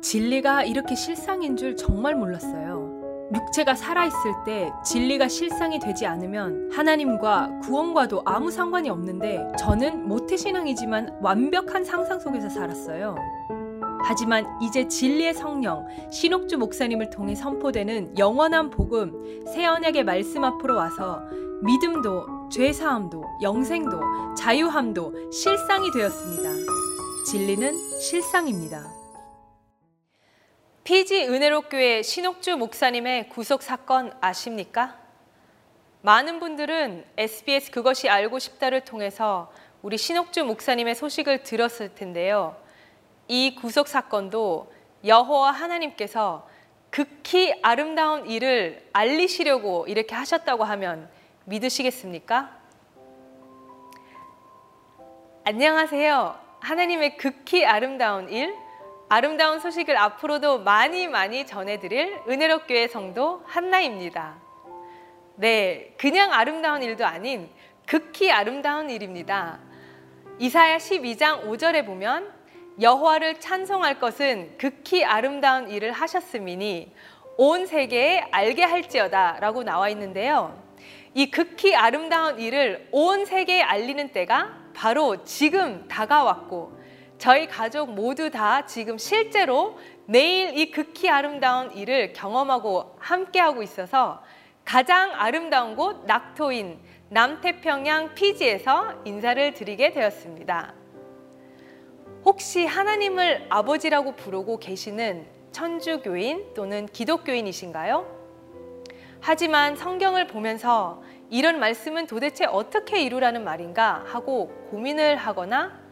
진리가 이렇게 실상인 줄 정말 몰랐어요. 육체가 살아있을 때 진리가 실상이 되지 않으면 하나님과 구원과도 아무 상관이 없는데 저는 모태신앙이지만 완벽한 상상 속에서 살았어요. 하지만 이제 진리의 성령 신옥주 목사님을 통해 선포되는 영원한 복음 새 언약의 말씀 앞으로 와서 믿음도 죄사함도 영생도 자유함도 실상이 되었습니다. 진리는 실상입니다. 피지 은혜로교회 신옥주 목사님의 구속 사건 아십니까? 많은 분들은 SBS 그것이 알고 싶다를 통해서 우리 신옥주 목사님의 소식을 들었을 텐데요. 이 구속 사건도 여호와 하나님께서 극히 아름다운 일을 알리시려고 이렇게 하셨다고 하면 믿으시겠습니까? 안녕하세요. 하나님의 극히 아름다운 일, 아름다운 소식을 앞으로도 많이 많이 전해드릴 은혜롭 교회 성도 한나입니다. 네, 그냥 아름다운 일도 아닌 극히 아름다운 일입니다. 이사야 12장 5절에 보면 여호와를 찬송할 것은 극히 아름다운 일을 하셨음이니 온 세계에 알게 할지어다 라고 나와 있는데요. 이 극히 아름다운 일을 온 세계에 알리는 때가 바로 지금 다가왔고 저희 가족 모두 다 지금 실제로 매일 이 극히 아름다운 일을 경험하고 함께하고 있어서 가장 아름다운 곳 낙토인 남태평양 피지에서 인사를 드리게 되었습니다. 혹시 하나님을 아버지라고 부르고 계시는 천주교인 또는 기독교인이신가요? 하지만 성경을 보면서 이런 말씀은 도대체 어떻게 이루라는 말인가 하고 고민을 하거나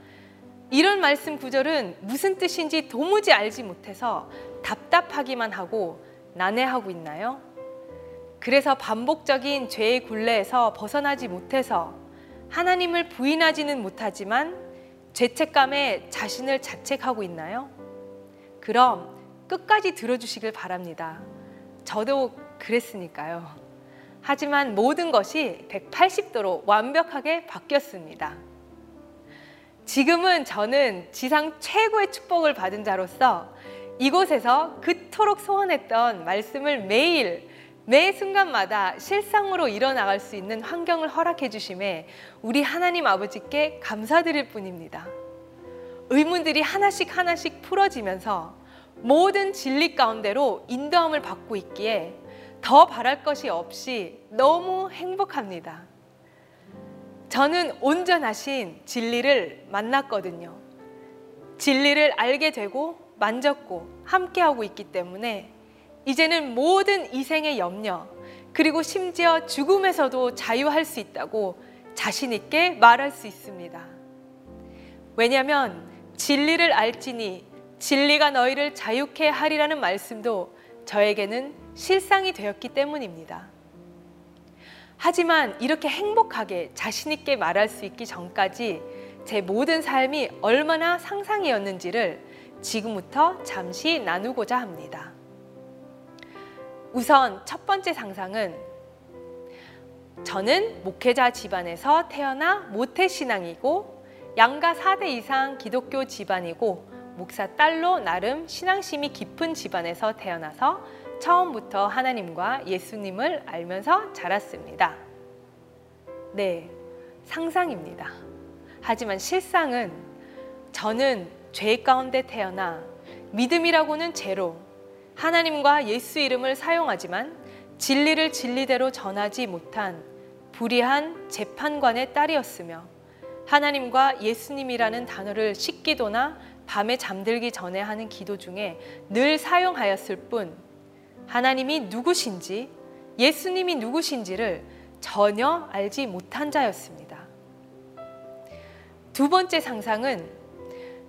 이런 말씀 구절은 무슨 뜻인지 도무지 알지 못해서 답답하기만 하고 난해하고 있나요? 그래서 반복적인 죄의 굴레에서 벗어나지 못해서 하나님을 부인하지는 못하지만 죄책감에 자신을 자책하고 있나요? 그럼 끝까지 들어주시길 바랍니다. 저도 그랬으니까요. 하지만 모든 것이 180도로 완벽하게 바뀌었습니다. 지금은 저는 지상 최고의 축복을 받은 자로서 이곳에서 그토록 소원했던 말씀을 매일 매 순간마다 실상으로 일어나갈 수 있는 환경을 허락해 주심에 우리 하나님 아버지께 감사드릴 뿐입니다. 의문들이 하나씩 하나씩 풀어지면서 모든 진리 가운데로 인도함을 받고 있기에 더 바랄 것이 없이 너무 행복합니다. 저는 온전하신 진리를 만났거든요. 진리를 알게 되고 만졌고 함께하고 있기 때문에 이제는 모든 이생의 염려 그리고 심지어 죽음에서도 자유할 수 있다고 자신 있게 말할 수 있습니다. 왜냐하면 진리를 알지니 진리가 너희를 자유케 하리라는 말씀도 저에게는 실상이 되었기 때문입니다. 하지만 이렇게 행복하게 자신있게 말할 수 있기 전까지 제 모든 삶이 얼마나 상상이었는지를 지금부터 잠시 나누고자 합니다. 우선 첫 번째 상상은 저는 목회자 집안에서 태어나 모태신앙이고 양가 4대 이상 기독교 집안이고 목사 딸로 나름 신앙심이 깊은 집안에서 태어나서 처음부터 하나님과 예수님을 알면서 자랐습니다. 네, 상상입니다. 하지만 실상은 저는 죄 가운데 태어나 믿음이라고는 제로, 하나님과 예수 이름을 사용하지만 진리를 진리대로 전하지 못한 불의한 재판관의 딸이었으며 하나님과 예수님이라는 단어를 식기도나 밤에 잠들기 전에 하는 기도 중에 늘 사용하였을 뿐 하나님이 누구신지 예수님이 누구신지를 전혀 알지 못한 자였습니다. 두 번째 상상은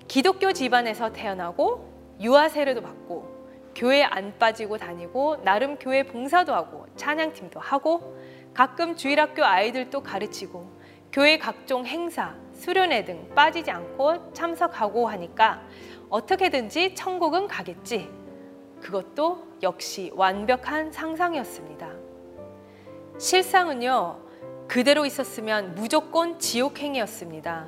기독교 집안에서 태어나고 유아 세례도 받고 교회 안 빠지고 다니고 나름 교회 봉사도 하고 찬양팀도 하고 가끔 주일학교 아이들도 가르치고 교회 각종 행사, 수련회 등 빠지지 않고 참석하고 하니까 어떻게든지 천국은 가겠지. 그것도 역시 완벽한 상상이었습니다. 실상은요, 그대로 있었으면 무조건 지옥행이었습니다.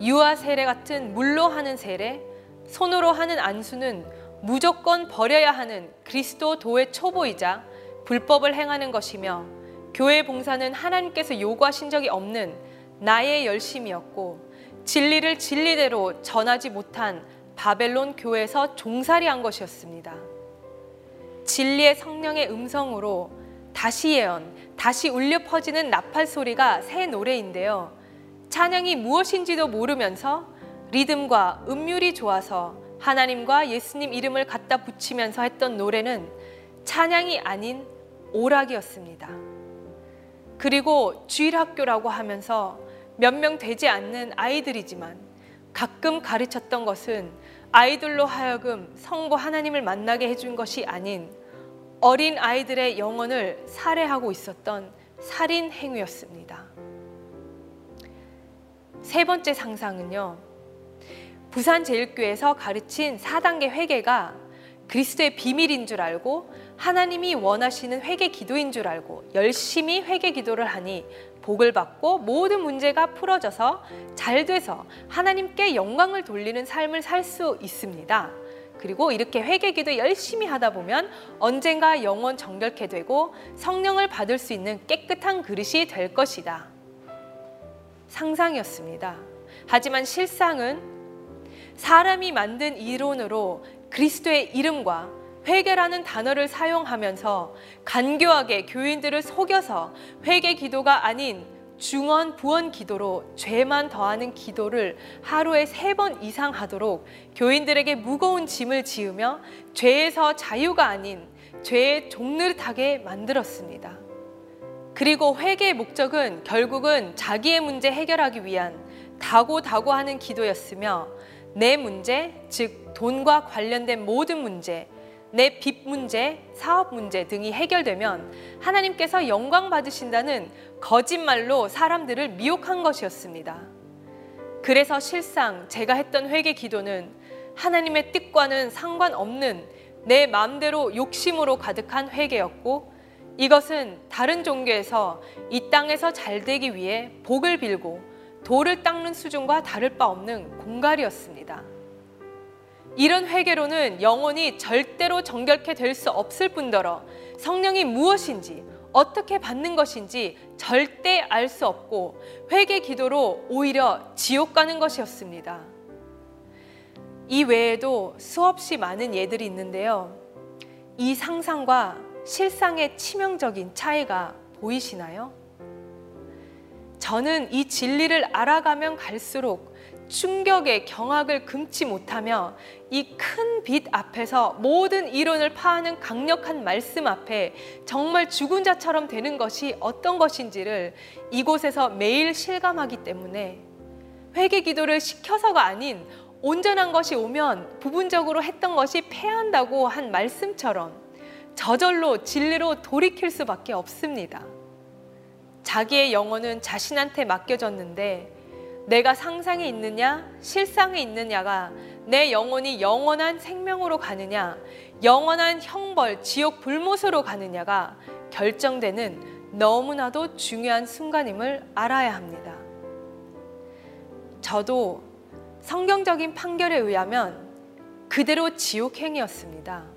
유아 세례 같은 물로 하는 세례, 손으로 하는 안수는 무조건 버려야 하는 그리스도 도의 초보이자 불법을 행하는 것이며 교회 봉사는 하나님께서 요구하신 적이 없는 나의 열심이었고 진리를 진리대로 전하지 못한 바벨론 교회에서 종살이한 것이었습니다. 진리의 성령의 음성으로 다시 예언, 다시 울려 퍼지는 나팔 소리가 새 노래인데요. 찬양이 무엇인지도 모르면서 리듬과 음률이 좋아서 하나님과 예수님 이름을 갖다 붙이면서 했던 노래는 찬양이 아닌 오락이었습니다. 그리고 주일학교라고 하면서 몇 명 되지 않는 아이들이지만 가끔 가르쳤던 것은 아이들로 하여금 성부 하나님을 만나게 해준 것이 아닌 어린 아이들의 영혼을 살해하고 있었던 살인 행위였습니다. 세 번째 상상은요. 부산 제일교에서 가르친 4단계 회개가 그리스도의 비밀인 줄 알고 하나님이 원하시는 회개 기도인 줄 알고 열심히 회개 기도를 하니 복을 받고 모든 문제가 풀어져서 잘 돼서 하나님께 영광을 돌리는 삶을 살 수 있습니다. 그리고 이렇게 회개기도 열심히 하다 보면 언젠가 영원 정결케 되고 성령을 받을 수 있는 깨끗한 그릇이 될 것이다. 상상이었습니다. 하지만 실상은 사람이 만든 이론으로 그리스도의 이름과 회개라는 단어를 사용하면서 간교하게 교인들을 속여서 회개 기도가 아닌 중원 부원 기도로 죄만 더하는 기도를 하루에 세 번 이상 하도록 교인들에게 무거운 짐을 지으며 죄에서 자유가 아닌 죄의 종느릇하게 만들었습니다. 그리고 회개의 목적은 결국은 자기의 문제 해결하기 위한 다고 다고 하는 기도였으며 내 문제, 즉 돈과 관련된 모든 문제, 내 빚 문제, 사업 문제 등이 해결되면 하나님께서 영광 받으신다는 거짓말로 사람들을 미혹한 것이었습니다. 그래서 실상 제가 했던 회개 기도는 하나님의 뜻과는 상관없는 내 마음대로 욕심으로 가득한 회개였고 이것은 다른 종교에서 이 땅에서 잘 되기 위해 복을 빌고 돌을 닦는 수준과 다를 바 없는 공갈이었습니다. 이런 회개로는 영혼이 절대로 정결케 될 수 없을 뿐더러 성령이 무엇인지 어떻게 받는 것인지 절대 알 수 없고 회개 기도로 오히려 지옥 가는 것이었습니다. 이 외에도 수없이 많은 예들이 있는데요. 이 상상과 실상의 치명적인 차이가 보이시나요? 저는 이 진리를 알아가면 갈수록 충격의 경악을 금치 못하며 이 큰 빛 앞에서 모든 이론을 파하는 강력한 말씀 앞에 정말 죽은 자처럼 되는 것이 어떤 것인지를 이곳에서 매일 실감하기 때문에 회개 기도를 시켜서가 아닌 온전한 것이 오면 부분적으로 했던 것이 패한다고 한 말씀처럼 저절로 진리로 돌이킬 수밖에 없습니다. 자기의 영혼은 자신한테 맡겨졌는데 내가 상상에 있느냐, 실상에 있느냐가 내 영혼이 영원한 생명으로 가느냐, 영원한 형벌, 지옥 불못으로 가느냐가 결정되는 너무나도 중요한 순간임을 알아야 합니다. 저도 성경적인 판결에 의하면 그대로 지옥행이었습니다.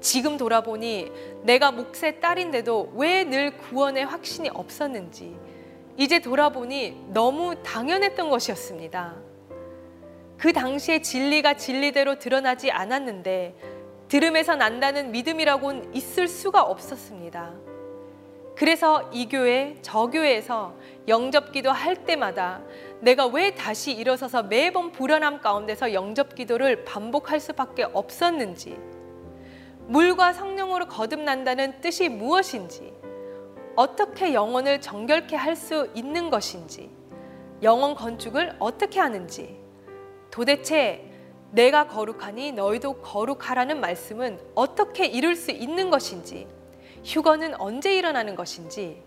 지금 돌아보니 내가 몫의 딸인데도 왜 늘 구원의 확신이 없었는지 이제 돌아보니 너무 당연했던 것이었습니다. 그 당시에 진리가 진리대로 드러나지 않았는데 들음에서 난다는 믿음이라고는 있을 수가 없었습니다. 그래서 이 교회, 저 교회에서 영접 기도 할 때마다 내가 왜 다시 일어서서 매번 불안함 가운데서 영접 기도를 반복할 수밖에 없었는지, 물과 성령으로 거듭난다는 뜻이 무엇인지, 어떻게 영혼을 정결케 할 수 있는 것인지, 영혼 건축을 어떻게 하는지, 도대체 내가 거룩하니 너희도 거룩하라는 말씀은 어떻게 이룰 수 있는 것인지, 휴거는 언제 일어나는 것인지,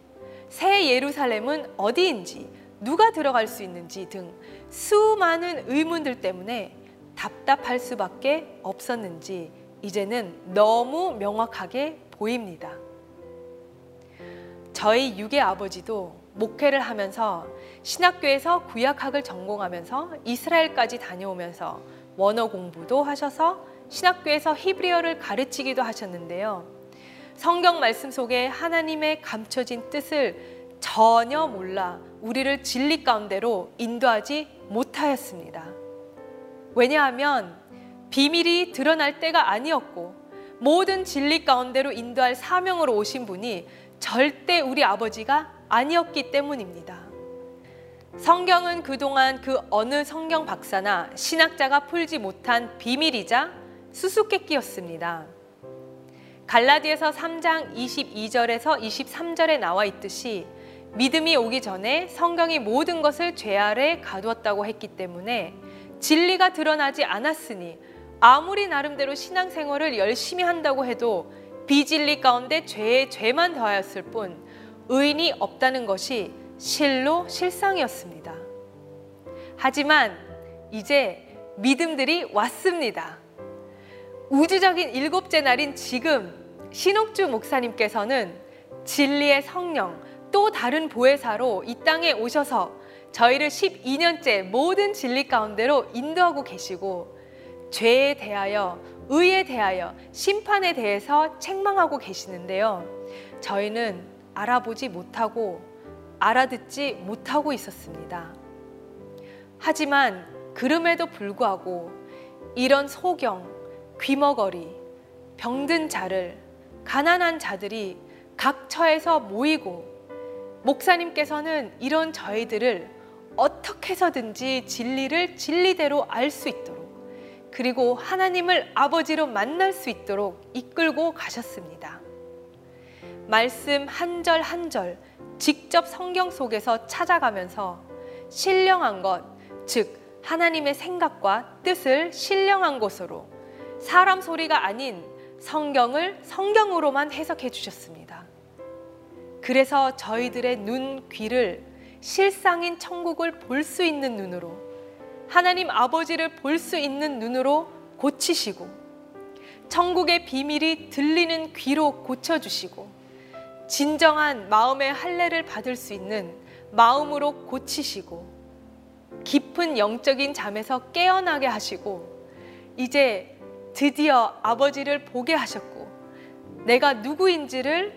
새 예루살렘은 어디인지, 누가 들어갈 수 있는지 등 수많은 의문들 때문에 답답할 수밖에 없었는지 이제는 너무 명확하게 보입니다. 저희 육의 아버지도 목회를 하면서 신학교에서 구약학을 전공하면서 이스라엘까지 다녀오면서 원어 공부도 하셔서 신학교에서 히브리어를 가르치기도 하셨는데요. 성경 말씀 속에 하나님의 감춰진 뜻을 전혀 몰라 우리를 진리 가운데로 인도하지 못하였습니다. 왜냐하면 비밀이 드러날 때가 아니었고 모든 진리 가운데로 인도할 사명으로 오신 분이 절대 우리 아버지가 아니었기 때문입니다. 성경은 그동안 그 어느 성경 박사나 신학자가 풀지 못한 비밀이자 수수께끼였습니다. 갈라디아서 3장 22절에서 23절에 나와 있듯이 믿음이 오기 전에 성경이 모든 것을 죄 아래 가두었다고 했기 때문에 진리가 드러나지 않았으니 아무리 나름대로 신앙생활을 열심히 한다고 해도 비진리 가운데 죄에 죄만 더하였을 뿐 의인이 없다는 것이 실로 실상이었습니다. 하지만 이제 믿음들이 왔습니다. 우주적인 일곱째 날인 지금 신옥주 목사님께서는 진리의 성령 또 다른 보혜사로 이 땅에 오셔서 저희를 12년째 모든 진리 가운데로 인도하고 계시고 죄에 대하여 의에 대하여 심판에 대해서 책망하고 계시는데요. 저희는 알아보지 못하고 알아듣지 못하고 있었습니다. 하지만 그럼에도 불구하고 이런 소경, 귀머거리, 병든 자를 가난한 자들이 각 처에서 모이고 목사님께서는 이런 저희들을 어떻게 해서든지 진리를 진리대로 알 수 있도록 그리고 하나님을 아버지로 만날 수 있도록 이끌고 가셨습니다. 말씀 한 절 한 절 직접 성경 속에서 찾아가면서 신령한 것, 즉 하나님의 생각과 뜻을 신령한 것으로 사람 소리가 아닌 성경을 성경으로만 해석해 주셨습니다. 그래서 저희들의 눈, 귀를 실상인 천국을 볼 수 있는 눈으로 하나님 아버지를 볼 수 있는 눈으로 고치시고 천국의 비밀이 들리는 귀로 고쳐주시고 진정한 마음의 할례를 받을 수 있는 마음으로 고치시고 깊은 영적인 잠에서 깨어나게 하시고 이제 드디어 아버지를 보게 하셨고 내가 누구인지를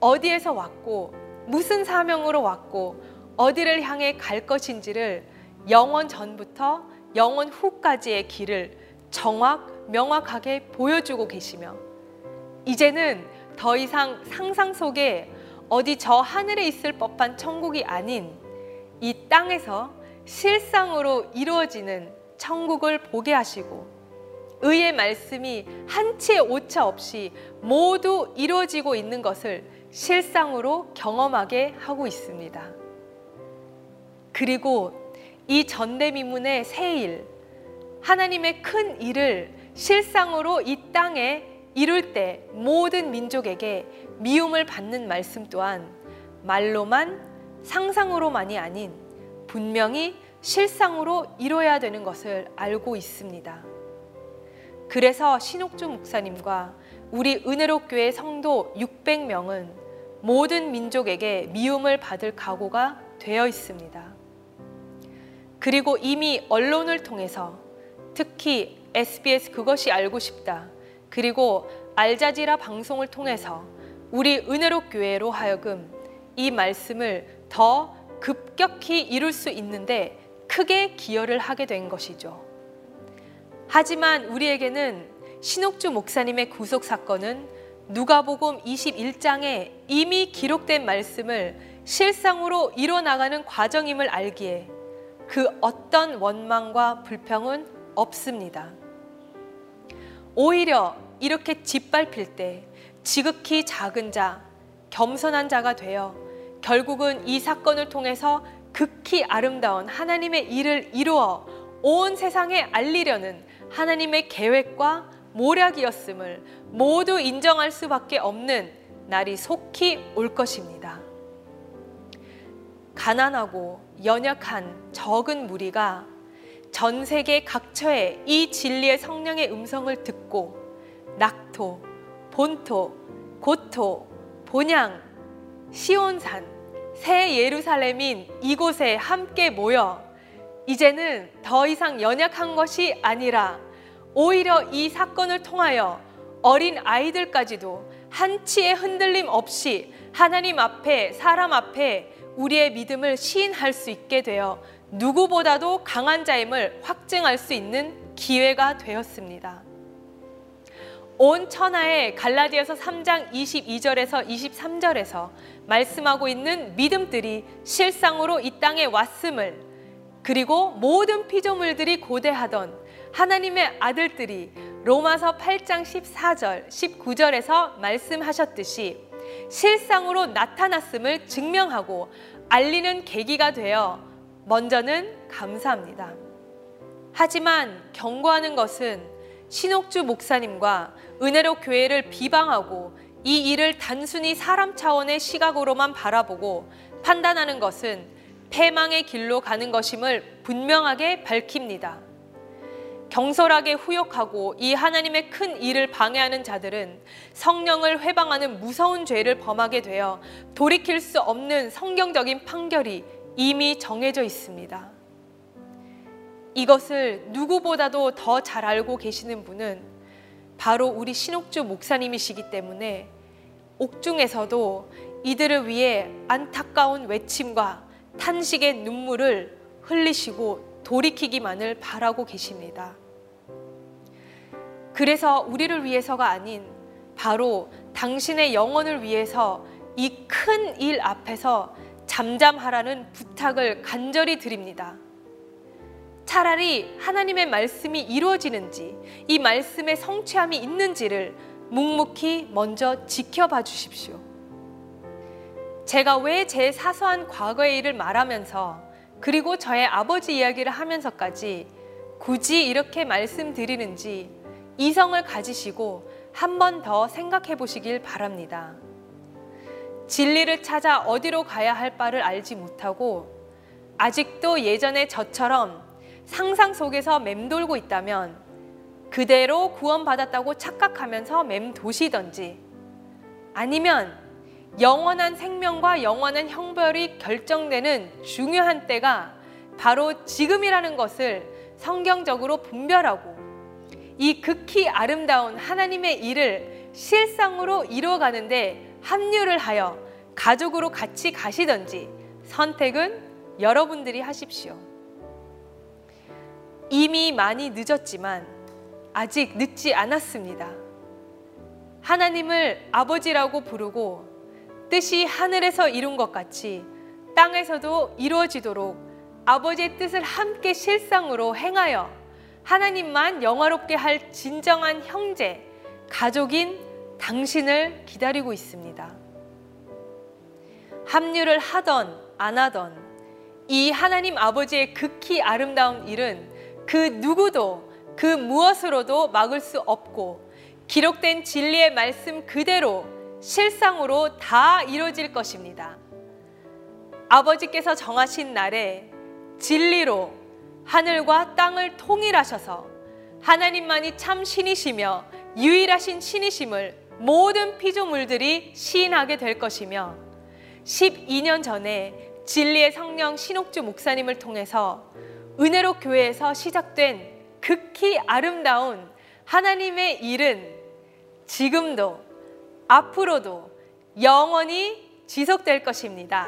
어디에서 왔고 무슨 사명으로 왔고 어디를 향해 갈 것인지를 영원 전부터 영원 후까지의 길을 정확 명확하게 보여주고 계시며 이제는 더 이상 상상 속에 어디 저 하늘에 있을 법한 천국이 아닌 이 땅에서 실상으로 이루어지는 천국을 보게 하시고 의의 말씀이 한치의 오차 없이 모두 이루어지고 있는 것을 실상으로 경험하게 하고 있습니다. 그리고 이 전대미문의 새 일, 하나님의 큰 일을 실상으로 이 땅에 이룰 때 모든 민족에게 미움을 받는 말씀 또한 말로만 상상으로만이 아닌 분명히 실상으로 이뤄야 되는 것을 알고 있습니다. 그래서 신옥주 목사님과 우리 은혜로 교회 성도 600명은 모든 민족에게 미움을 받을 각오가 되어 있습니다. 그리고 이미 언론을 통해서 특히 SBS 그것이 알고 싶다. 그리고 알자지라 방송을 통해서 우리 은혜로 교회로 하여금 이 말씀을 더 급격히 이룰 수 있는데 크게 기여를 하게 된 것이죠. 하지만 우리에게는 신옥주 목사님의 구속 사건은 누가복음 21장에 이미 기록된 말씀을 실상으로 이뤄나가는 과정임을 알기에 그 어떤 원망과 불평은 없습니다. 오히려 이렇게 짓밟힐 때 지극히 작은 자, 겸손한 자가 되어 결국은 이 사건을 통해서 극히 아름다운 하나님의 일을 이루어 온 세상에 알리려는 하나님의 계획과 모략이었음을 모두 인정할 수밖에 없는 날이 속히 올 것입니다. 가난하고 연약한 적은 무리가 전 세계 각처에 이 진리의 성령의 음성을 듣고 낙토, 본토, 고토, 본향, 시온산, 새 예루살렘인 이곳에 함께 모여 이제는 더 이상 연약한 것이 아니라 오히려 이 사건을 통하여 어린 아이들까지도 한치의 흔들림 없이 하나님 앞에 사람 앞에 우리의 믿음을 시인할 수 있게 되어 누구보다도 강한 자임을 확증할 수 있는 기회가 되었습니다. 온 천하에 갈라디아서 3장 22절에서 23절에서 말씀하고 있는 믿음들이 실상으로 이 땅에 왔음을 그리고 모든 피조물들이 고대하던 하나님의 아들들이 로마서 8장 14절, 19절에서 말씀하셨듯이 실상으로 나타났음을 증명하고 알리는 계기가 되어 먼저는 감사합니다. 하지만 경고하는 것은 신옥주 목사님과 은혜로 교회를 비방하고 이 일을 단순히 사람 차원의 시각으로만 바라보고 판단하는 것은 패망의 길로 가는 것임을 분명하게 밝힙니다. 경솔하게 후욕하고 이 하나님의 큰 일을 방해하는 자들은 성령을 회방하는 무서운 죄를 범하게 되어 돌이킬 수 없는 성경적인 판결이 이미 정해져 있습니다. 이것을 누구보다도 더 잘 알고 계시는 분은 바로 우리 신옥주 목사님이시기 때문에 옥중에서도 이들을 위해 안타까운 외침과 탄식의 눈물을 흘리시고 돌이키기만을 바라고 계십니다. 그래서 우리를 위해서가 아닌 바로 당신의 영혼을 위해서 이 큰 일 앞에서 잠잠하라는 부탁을 간절히 드립니다. 차라리 하나님의 말씀이 이루어지는지 이 말씀의 성취함이 있는지를 묵묵히 먼저 지켜봐 주십시오. 제가 왜 제 사소한 과거의 일을 말하면서 그리고 저의 아버지 이야기를 하면서까지 굳이 이렇게 말씀드리는지 이성을 가지시고 한 번 더 생각해 보시길 바랍니다. 진리를 찾아 어디로 가야 할 바를 알지 못하고 아직도 예전의 저처럼 상상 속에서 맴돌고 있다면 그대로 구원받았다고 착각하면서 맴도시던지 아니면 영원한 생명과 영원한 형벌이 결정되는 중요한 때가 바로 지금이라는 것을 성경적으로 분별하고 이 극히 아름다운 하나님의 일을 실상으로 이루어가는데 합류를 하여 가족으로 같이 가시던지 선택은 여러분들이 하십시오. 이미 많이 늦었지만 아직 늦지 않았습니다. 하나님을 아버지라고 부르고 뜻이 하늘에서 이룬 것 같이 땅에서도 이루어지도록 아버지의 뜻을 함께 실상으로 행하여 하나님만 영화롭게 할 진정한 형제, 가족인 당신을 기다리고 있습니다. 합류를 하던 안 하던 이 하나님 아버지의 극히 아름다운 일은 그 누구도 그 무엇으로도 막을 수 없고 기록된 진리의 말씀 그대로 실상으로 다 이루어질 것입니다. 아버지께서 정하신 날에 진리로 하늘과 땅을 통일하셔서 하나님만이 참 신이시며 유일하신 신이심을 모든 피조물들이 시인하게 될 것이며 12년 전에 진리의 성령 신옥주 목사님을 통해서 은혜로 교회에서 시작된 극히 아름다운 하나님의 일은 지금도 앞으로도 영원히 지속될 것입니다.